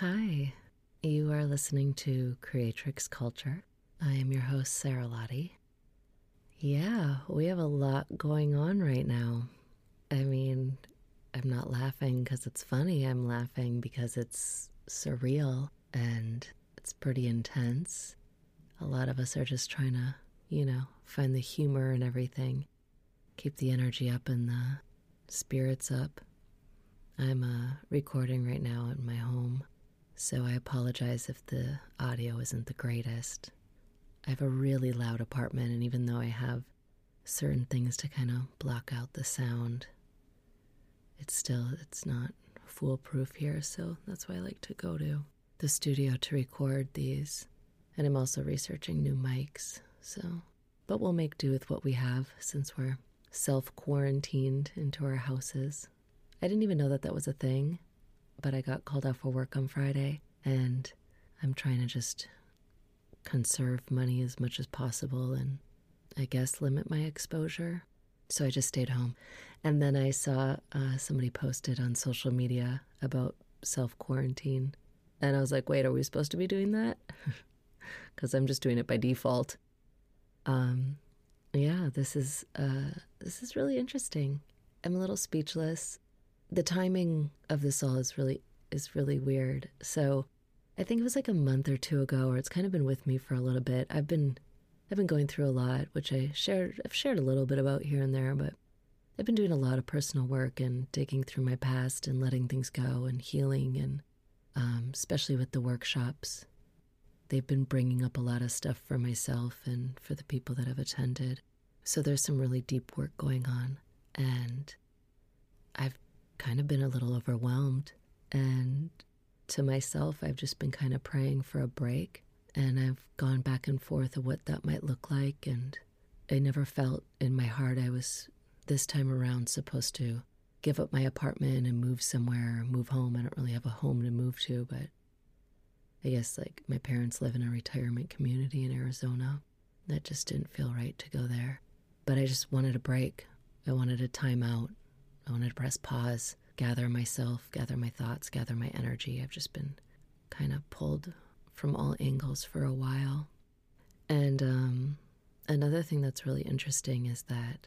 Hi, you are listening to Creatrix Culture. I am your host, Sara Lahti. Yeah, we have a lot going on right now. I mean, I'm not laughing because it's funny, I'm laughing because it's surreal and it's pretty intense. A lot of us are just trying to, you know, find the humor and everything, keep the energy up and the spirits up. I'm uh, recording right now at my home, so I apologize if the audio isn't the greatest. I have a really loud apartment, and even though I have certain things to kind of block out the sound, it's still it's not foolproof here, so that's why I like to go to the studio to record these. And I'm also researching new mics, so but we'll make do with what we have since we're self quarantined into our houses. I didn't even know that that was a thing, but I got called off for work on Friday, and I'm trying to just conserve money as much as possible and I guess limit my exposure. So I just stayed home. And then I saw uh, somebody posted on social media about self quarantine. And I was like, wait, are we supposed to be doing that? Because I'm just doing it by default. Um, yeah, this is uh, this is really interesting. I'm a little speechless. The timing of this all is really is really weird. So I think it was like a month or two ago, or it's kind of been with me for a little bit. I've been I've been going through a lot, which I shared I've shared a little bit about here and there, but I've been doing a lot of personal work and digging through my past and letting things go and healing and um, especially with the workshops. They've been bringing up a lot of stuff for myself and for the people that have attended. So there's some really deep work going on. And I've kind of been a little overwhelmed. And to myself, I've just been kind of praying for a break. And I've gone back and forth of what that might look like. And I never felt in my heart I was this time around supposed to give up my apartment and move somewhere, move home. I don't really have a home to move to, but I guess like my parents live in a retirement community in Arizona. That just didn't feel right to go there. But I just wanted a break. I wanted a time out. I wanted to press pause, gather myself, gather my thoughts, gather my energy. I've just been kind of pulled from all angles for a while. And um, another thing that's really interesting is that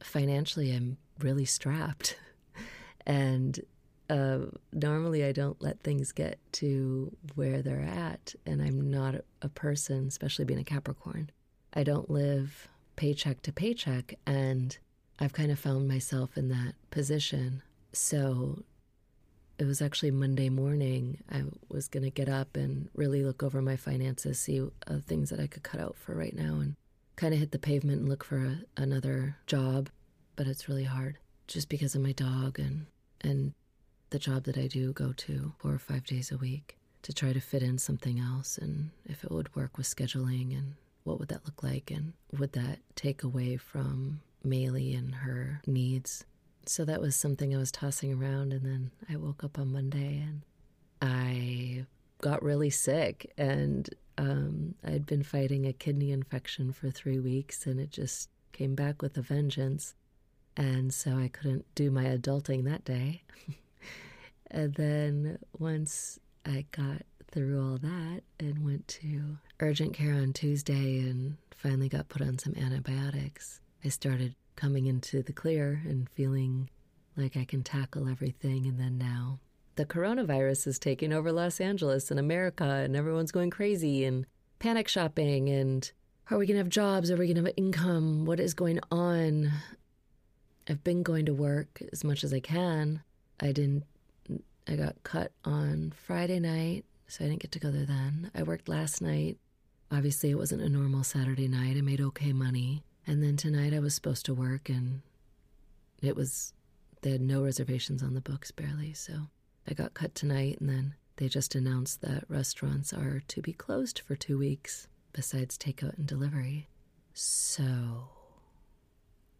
financially, I'm really strapped. and uh, normally I don't let things get to where they're at, and I'm not a person, especially being a Capricorn. I don't live paycheck to paycheck, and I've kind of found myself in that position. So it was actually Monday morning. I was going to get up and really look over my finances, see uh, things that I could cut out for right now, and kind of hit the pavement and look for a, another job. But it's really hard just because of my dog and and the job that I do go to four or five days a week to try to fit in something else and if it would work with scheduling and what would that look like and would that take away from Maylee and her needs. So that was something I was tossing around and then I woke up on Monday and I got really sick and um, I'd been fighting a kidney infection for three weeks and it just came back with a vengeance. And so I couldn't do my adulting that day. And then once I got through all that and went to urgent care on Tuesday and finally got put on some antibiotics, I started coming into the clear and feeling like I can tackle everything. And then now the coronavirus is taking over Los Angeles and America, and everyone's going crazy and panic shopping. And are we going to have jobs? Are we going to have income? What is going on? I've been going to work as much as I can. I didn't I got cut on Friday night, so I didn't get to go there then. I worked last night. Obviously, it wasn't a normal Saturday night. I made okay money. And then tonight I was supposed to work, and it was, they had no reservations on the books barely. So I got cut tonight, and then they just announced that restaurants are to be closed for two weeks, besides takeout and delivery. So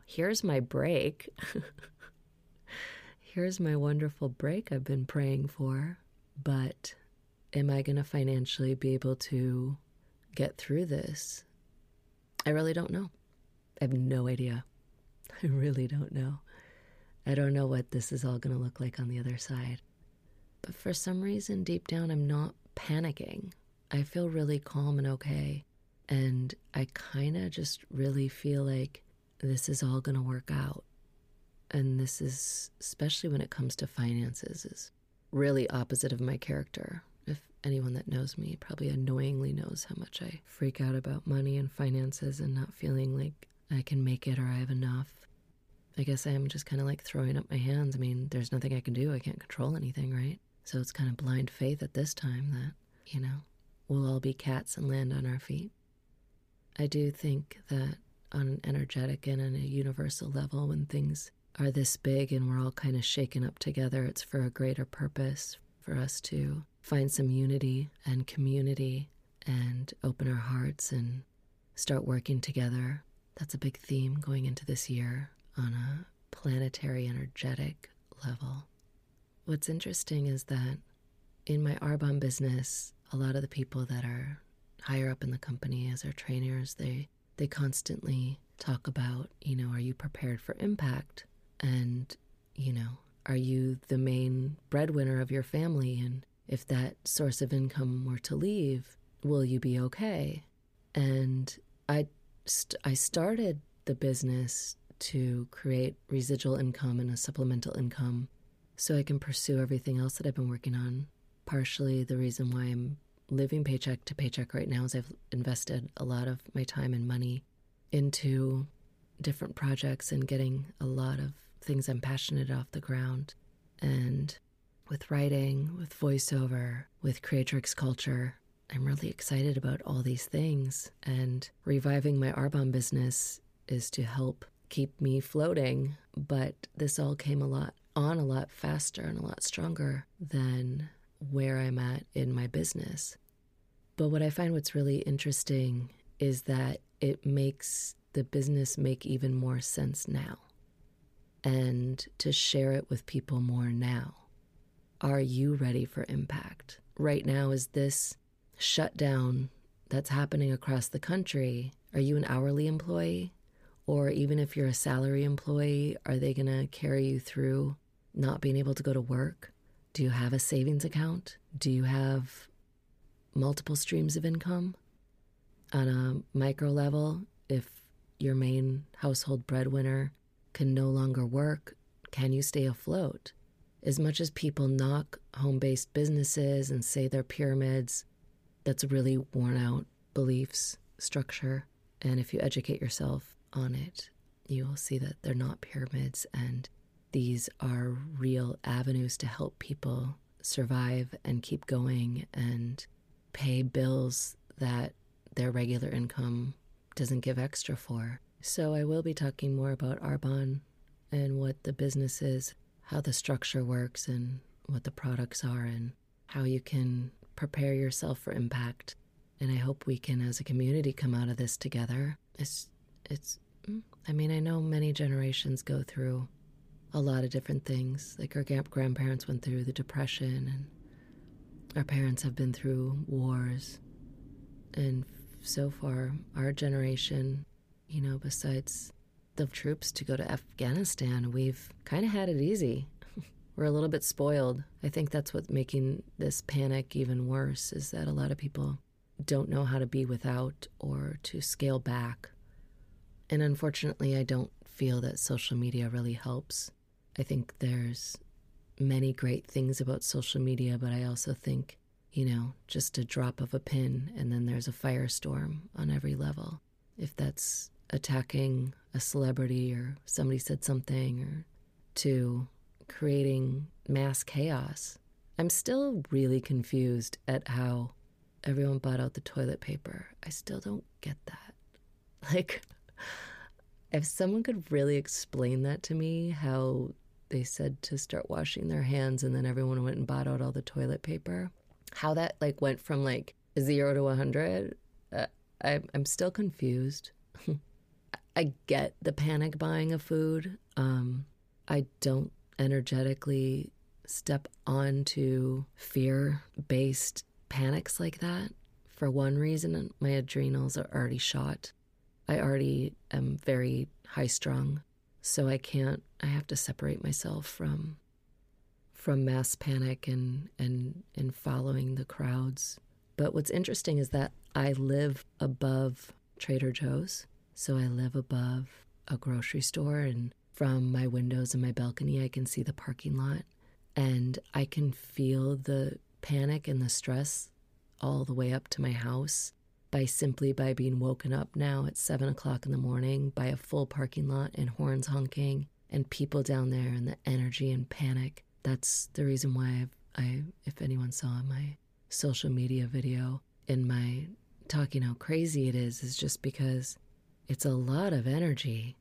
here's my break. here's my wonderful break I've been praying for, but am I going to financially be able to get through this? I really don't know. I have no idea. I really don't know. I don't know what this is all going to look like on the other side. But for some reason, deep down, I'm not panicking. I feel really calm and okay. And I kind of just really feel like this is all going to work out. And this is, especially when it comes to finances, is really opposite of my character. If anyone that knows me probably annoyingly knows how much I freak out about money and finances and not feeling like I can make it or I have enough. I guess I am just kind of like throwing up my hands. I mean, there's nothing I can do. I can't control anything, right? So it's kind of blind faith at this time that, you know, we'll all be cats and land on our feet. I do think that on an energetic and on a universal level, when things are this big and we're all kind of shaken up together, it's for a greater purpose for us to find some unity and community and open our hearts and start working together. That's a big theme going into this year on a planetary energetic level. What's interesting is that in my Arbonne business, a lot of the people that are higher up in the company as our trainers, they they constantly talk about, you know, are you prepared for impact? And, you know, are you the main breadwinner of your family? And if that source of income were to leave, will you be okay? And I, st- I started the business to create residual income and a supplemental income so I can pursue everything else that I've been working on. Partially the reason why I'm living paycheck to paycheck right now is I've invested a lot of my time and money into different projects and getting a lot of things I'm passionate off the ground. And with writing, with voiceover, with Creatrix culture, I'm really excited about all these things. And reviving my Arbonne business is to help keep me floating. But this all came a lot on a lot faster and a lot stronger than where I'm at in my business. But what I find what's really interesting is that it makes the business make even more sense now and to share it with people more now. Are you ready for impact? Right now, is this shutdown that's happening across the country? Are you an hourly employee? Or even if you're a salary employee, are they going to carry you through not being able to go to work? Do you have a savings account? Do you have multiple streams of income? On a micro level, if your main household breadwinner can no longer work, can you stay afloat? As much as people knock home based businesses and say they're pyramids, that's a really worn out beliefs structure. And if you educate yourself on it, you will see that they're not pyramids and these are real avenues to help people survive and keep going and pay bills that their regular income doesn't give extra for. So I will be talking more about Arbonne and what the business is, how the structure works, and what the products are, and how you can prepare yourself for impact. And I hope we can, as a community, come out of this together. It's, it's. Mm, I mean, I know many generations go through a lot of different things. Like our grandparents went through the Depression, and our parents have been through wars. And so far, our generation, you know, besides the troops to go to Afghanistan, we've kind of had it easy. We're a little bit spoiled. I think that's what's making this panic even worse is that a lot of people don't know how to be without or to scale back. And unfortunately, I don't feel that social media really helps. I think there's many great things about social media, but I also think, you know, just a drop of a pin and then there's a firestorm on every level. If that's attacking a celebrity or somebody said something or to creating mass chaos. I'm still really confused at how everyone bought out the toilet paper. I still don't get that. Like, if someone could really explain that to me, how they said to start washing their hands and then everyone went and bought out all the toilet paper how that like went from like zero to a 100 uh, I, i'm still confused i get the panic buying of food um, i don't energetically step onto fear based panics like that for one reason my adrenals are already shot i already am very high strung so I can't, I have to separate myself from from mass panic and and and following the crowds. But what's interesting is that I live above Trader Joe's. So I live above a grocery store and from my windows and my balcony I can see the parking lot and I can feel the panic and the stress all the way up to my house by simply by being woken up now at seven o'clock in the morning by a full parking lot and horns honking and people down there and the energy and panic. That's the reason why I've, I, if anyone saw my social media video in my talking how crazy it is, is just because it's a lot of energy.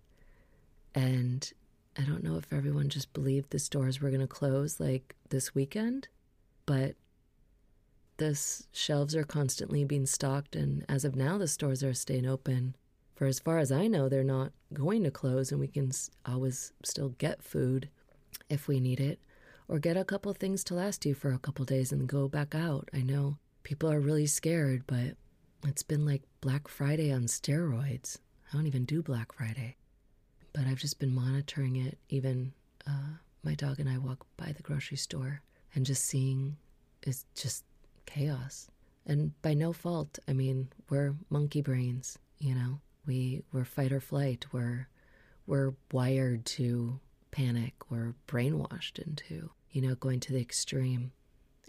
And I don't know if everyone just believed the stores were going to close like this weekend, but the shelves are constantly being stocked, and as of now, the stores are staying open. For as far as I know, they're not going to close, and we can always still get food if we need it, or get a couple things to last you for a couple days and go back out. I know people are really scared, but it's been like Black Friday on steroids. I don't even do Black Friday, but I've just been monitoring it. Even uh, my dog and I walk by the grocery store and just seeing is just chaos. And by no fault, I mean, we're monkey brains, you know. We we're fight or flight. We're we're wired to panic. We're brainwashed into, you know, going to the extreme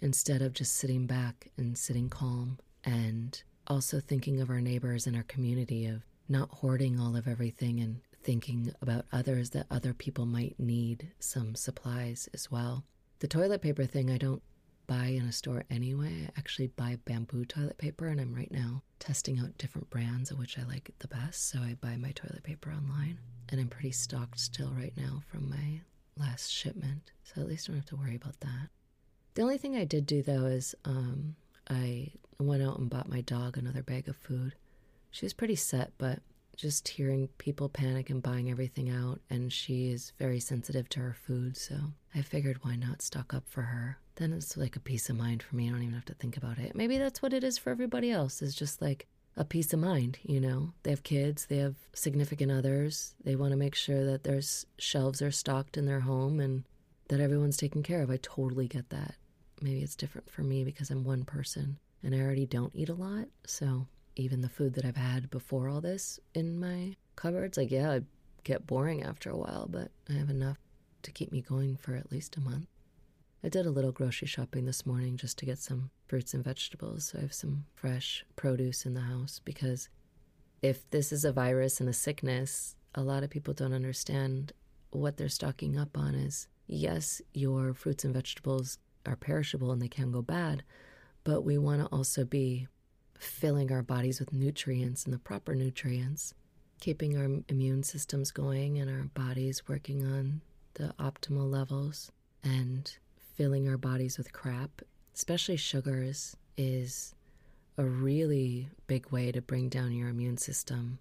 instead of just sitting back and sitting calm and also thinking of our neighbors and our community of not hoarding all of everything and thinking about others that other people might need some supplies as well. The toilet paper thing I don't buy in a store anyway. I actually buy bamboo toilet paper, and I'm right now testing out different brands of which I like the best. So I buy my toilet paper online, and I'm pretty stocked still right now from my last shipment. So at least I don't have to worry about that. The only thing I did do though is um, I went out and bought my dog another bag of food. She was pretty set, but just hearing people panic and buying everything out, and she is very sensitive to her food, so I figured why not stock up for her. Then it's like a peace of mind for me. I don't even have to think about it. Maybe that's what it is for everybody else, is just like a peace of mind, you know? They have kids, they have significant others, they want to make sure that their shelves are stocked in their home and that everyone's taken care of. I totally get that. Maybe it's different for me because I'm one person and I already don't eat a lot, so even the food that I've had before all this in my cupboards, like, yeah, it get boring after a while, but I have enough to keep me going for at least a month. I did a little grocery shopping this morning just to get some fruits and vegetables, so I have some fresh produce in the house because if this is a virus and a sickness, a lot of people don't understand what they're stocking up on is yes, your fruits and vegetables are perishable and they can go bad, but we want to also be filling our bodies with nutrients and the proper nutrients, keeping our immune systems going and our bodies working on the optimal levels, and filling our bodies with crap, especially sugars, is a really big way to bring down your immune system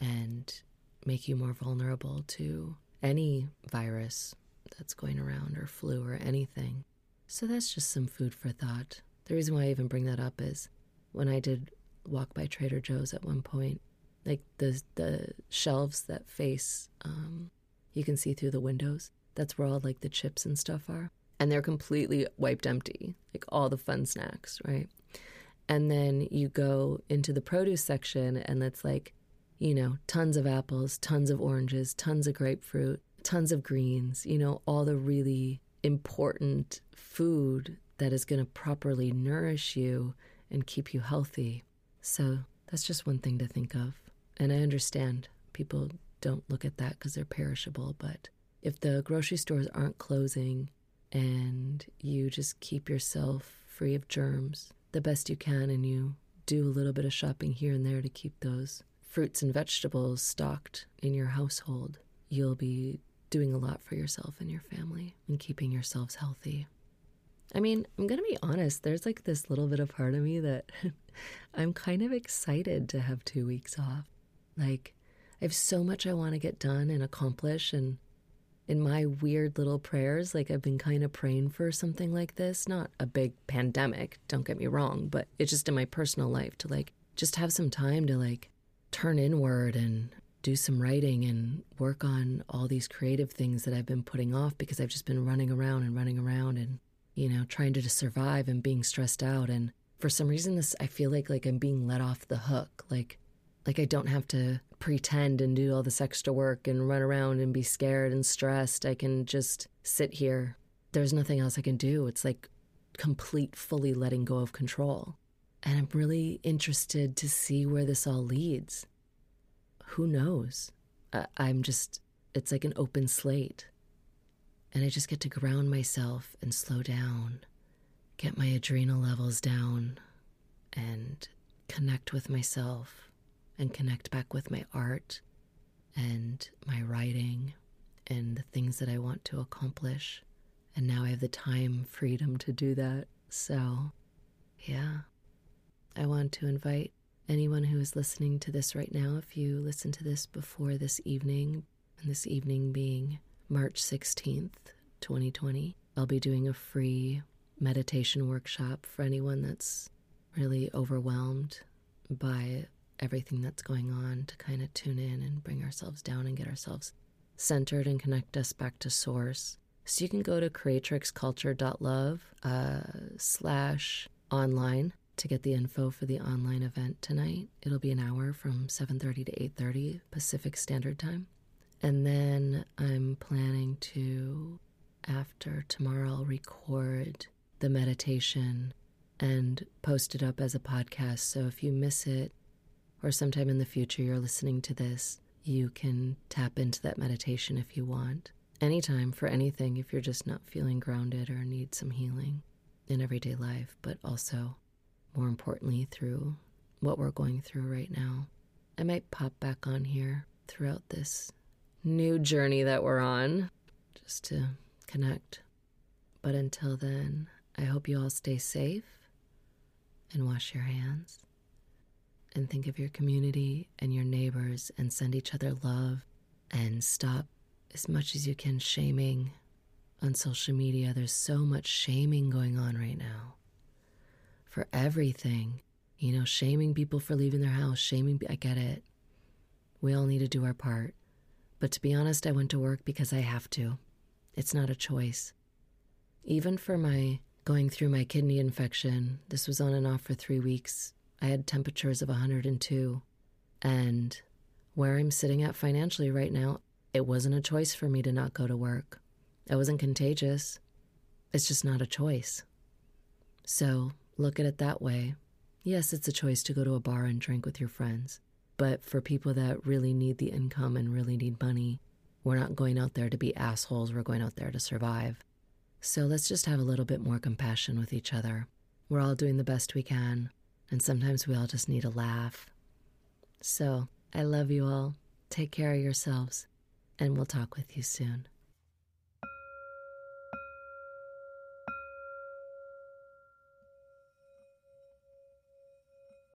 and make you more vulnerable to any virus that's going around or flu or anything. So that's just some food for thought. The reason why I even bring that up is when I did walk by Trader Joe's at one point, like the the shelves that face, um, you can see through the windows. That's where all like the chips and stuff are, and they're completely wiped empty, like all the fun snacks, right? And then you go into the produce section, and it's like, you know, tons of apples, tons of oranges, tons of grapefruit, tons of greens, you know, all the really important food that is going to properly nourish you and keep you healthy. So that's just one thing to think of. And I understand people don't look at that because they're perishable, but if the grocery stores aren't closing and you just keep yourself free of germs the best you can and you do a little bit of shopping here and there to keep those fruits and vegetables stocked in your household, you'll be doing a lot for yourself and your family and keeping yourselves healthy. I mean, I'm going to be honest, there's like this little bit of part of me that I'm kind of excited to have two weeks off. Like, I have so much I want to get done and accomplish. And in my weird little prayers, like, I've been kind of praying for something like this. Not a big pandemic, don't get me wrong, but it's just in my personal life to like just have some time to like turn inward and do some writing and work on all these creative things that I've been putting off because I've just been running around and running around and, you know, trying to just survive and being stressed out. And for some reason, this, I feel like, like I'm being let off the hook. Like, like I don't have to pretend and do all this extra work and run around and be scared and stressed. I can just sit here. There's nothing else I can do. It's like complete, fully letting go of control. And I'm really interested to see where this all leads. Who knows? I- I'm just, it's like an open slate. And I just get to ground myself and slow down, get my adrenal levels down, and connect with myself and connect back with my art and my writing and the things that I want to accomplish. And now I have the time, freedom to do that. So, yeah. I want to invite anyone who is listening to this right now, if you listen to this before this evening, and this evening being March 16th, 2020, I'll be doing a free meditation workshop for anyone that's really overwhelmed by everything that's going on to kind of tune in and bring ourselves down and get ourselves centered and connect us back to source. So you can go to creatrixculture.love uh, slash online to get the info for the online event tonight. It'll be an hour from 7:30 to 8:30 Pacific Standard Time. And then I'm planning to after tomorrow I'll record the meditation and post it up as a podcast. So if you miss it or sometime in the future you're listening to this, you can tap into that meditation if you want. Anytime for anything if you're just not feeling grounded or need some healing in everyday life, but also more importantly, through what we're going through right now. I might pop back on here throughout this new journey that we're on just to connect. But until then, I hope you all stay safe and wash your hands and think of your community and your neighbors and send each other love and stop as much as you can shaming on social media. There's so much shaming going on right now for everything. You know, shaming people for leaving their house, shaming, I get it. We all need to do our part. But to be honest, I went to work because I have to. It's not a choice. Even for my going through my kidney infection, this was on and off for three weeks. I had temperatures of 102. And where I'm sitting at financially right now, it wasn't a choice for me to not go to work. I wasn't contagious. It's just not a choice. So look at it that way. Yes, it's a choice to go to a bar and drink with your friends. But for people that really need the income and really need money, we're not going out there to be assholes. We're going out there to survive. So let's just have a little bit more compassion with each other. We're all doing the best we can, and sometimes we all just need a laugh. So I love you all. Take care of yourselves, and we'll talk with you soon.